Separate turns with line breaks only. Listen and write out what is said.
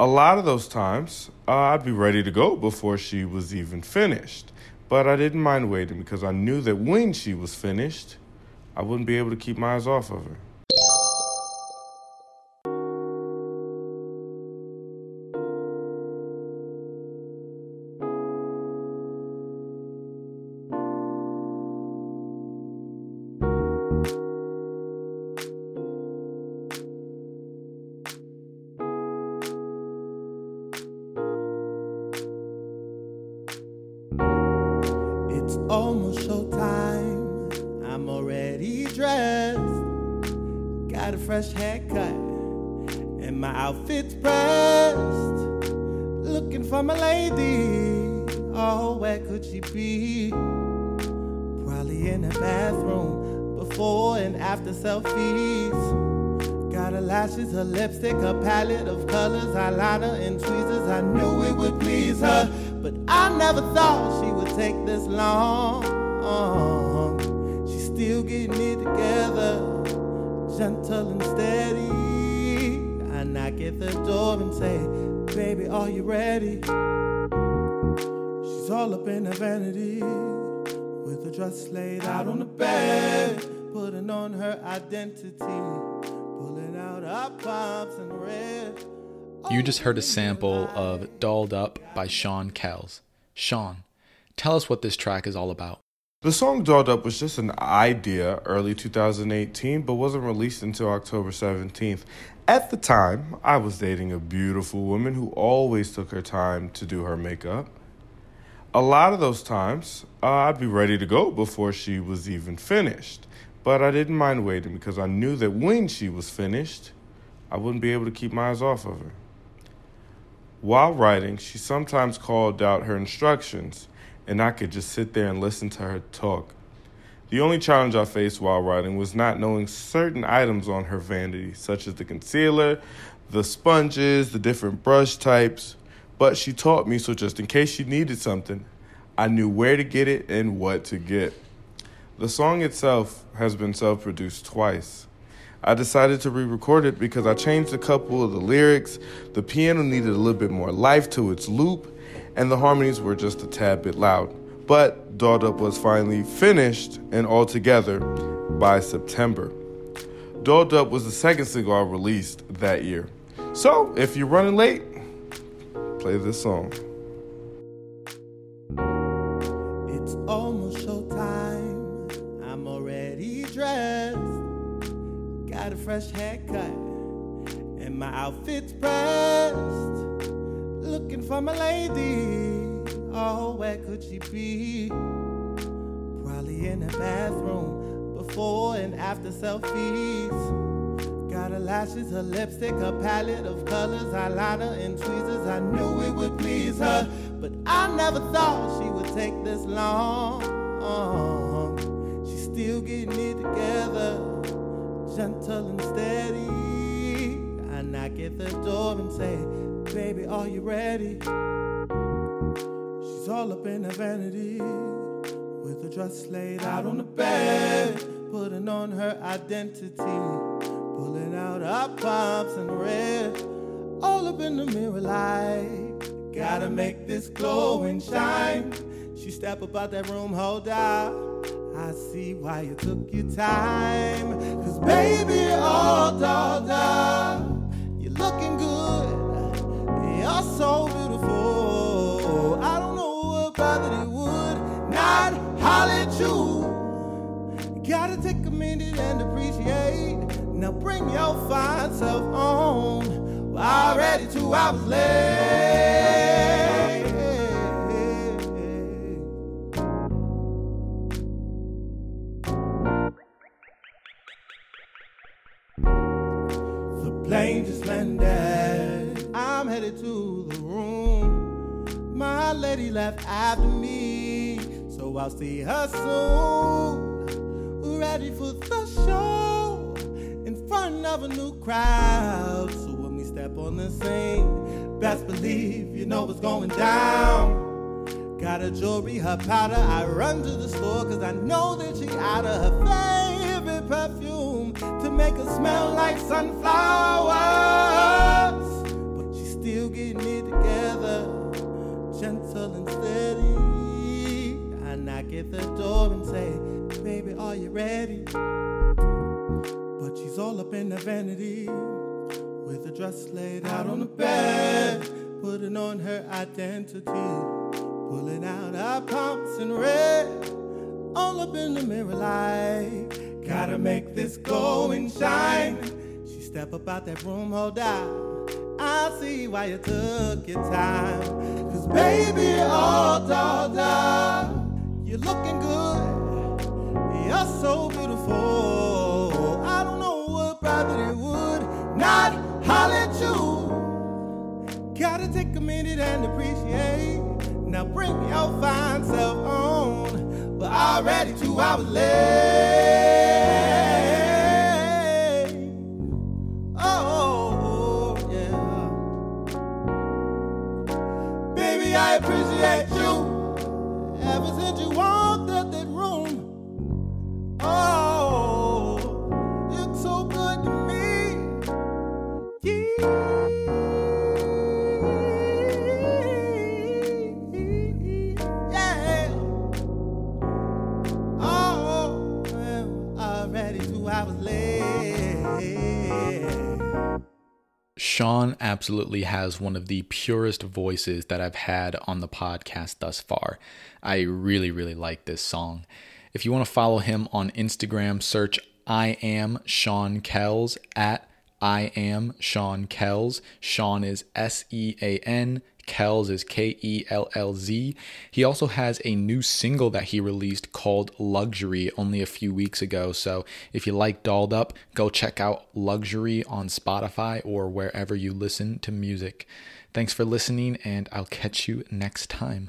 A lot of those times, uh, I'd be ready to go before she was even finished. But I didn't mind waiting because I knew that when she was finished, I wouldn't be able to keep my eyes off of her.
Got a fresh haircut. And my outfit's pressed. Looking for my lady. Oh, where could she be? Probably in the bathroom. Before and after selfies. Got her lashes, her lipstick, her palette of colors, eyeliner and tweezers. I knew it would please her, but I never thought she would take this long. Gentle and steady. I knock at the door and say, Baby, are you ready? She's all up in her vanity, with her dress laid out on the bed, putting on her identity. Pulling out her pumps and red.
You just heard a sample of Dolled Up by Sean Kellz. Sean, tell us what this track is all about.
The song Dolled Up was just an idea early 2018, but wasn't released until October 17th. At the time, I was dating a beautiful woman who always took her time to do her makeup. A lot of those times, uh, I'd be ready to go before she was even finished. But I didn't mind waiting because I knew that when she was finished, I wouldn't be able to keep my eyes off of her. While writing, she sometimes called out her instructions, and I could just sit there and listen to her talk. The only challenge I faced while writing was not knowing certain items on her vanity, such as the concealer, the sponges, the different brush types. But she taught me, so just in case she needed something, I knew where to get it and what to get. The song itself has been self produced twice. I decided to re record it because I changed a couple of the lyrics, the piano needed a little bit more life to its loop, and the harmonies were just a tad bit loud. But Dolled Up was finally finished and all together by September. Dolled Up was the second single I released that year. So if you're running late, play this song.
It's almost showtime. I'm already dressed. Got a fresh haircut. And my outfit's pressed. Looking for my lady. Oh, where could she be? Probably in the bathroom. Before and after selfies. Got her lashes, her lipstick, her palette of colors, eyeliner and tweezers. I knew it would please her, but I never thought she would take this long. She's still getting it together, gentle and steady. I knock at the door and say, Baby, are you ready? She's all up in her vanity, with her dress laid out on the bed, putting on her identity. Pulling out her pumps and red, all up in the mirror light. Gotta make this glow and shine. She step up out that room, hold out. I see why you took your time. Cause baby, all dolled up. Gotta take a minute and appreciate. Now bring your fine self on. We're already two hours late. The plane just landed. I'm headed to the room. My lady left after me, so I'll see her soon. Ready for the show in front of a new crowd. So when we step on the scene, best believe you know what's going down. Got her jewelry, her powder. I run to the store cause I know that she out of her favorite perfume to make her smell like sunflowers. But she's still getting it together, gentle and steady. I knock at the door you ready? But she's all up in the vanity with a dress laid out on the bed, putting on her identity, pulling out her pumps and red, all up in the mirror like, gotta make this go and shine. She step up out that room, hold out. I see why you took your time. Cause baby, all dolled up. You're looking good. You're so beautiful. I don't know what brother would not holler at you. Gotta take a minute and appreciate. Now bring your fine self on. But already two hours late. Oh, yeah. Baby, I appreciate you ever since you walked already two hours late.
Sean absolutely has one of the purest voices that I've had on the podcast thus far. I really, really like this song. If you want to follow him on Instagram, search I am Sean Kellz at I am Sean Kellz. Sean is S E A N. Kellz is K E L L Z. He also has a new single that he released called Luxury only a few weeks ago. So if you like Dolled Up, go check out Luxury on Spotify or wherever you listen to music. Thanks for listening, and I'll catch you next time.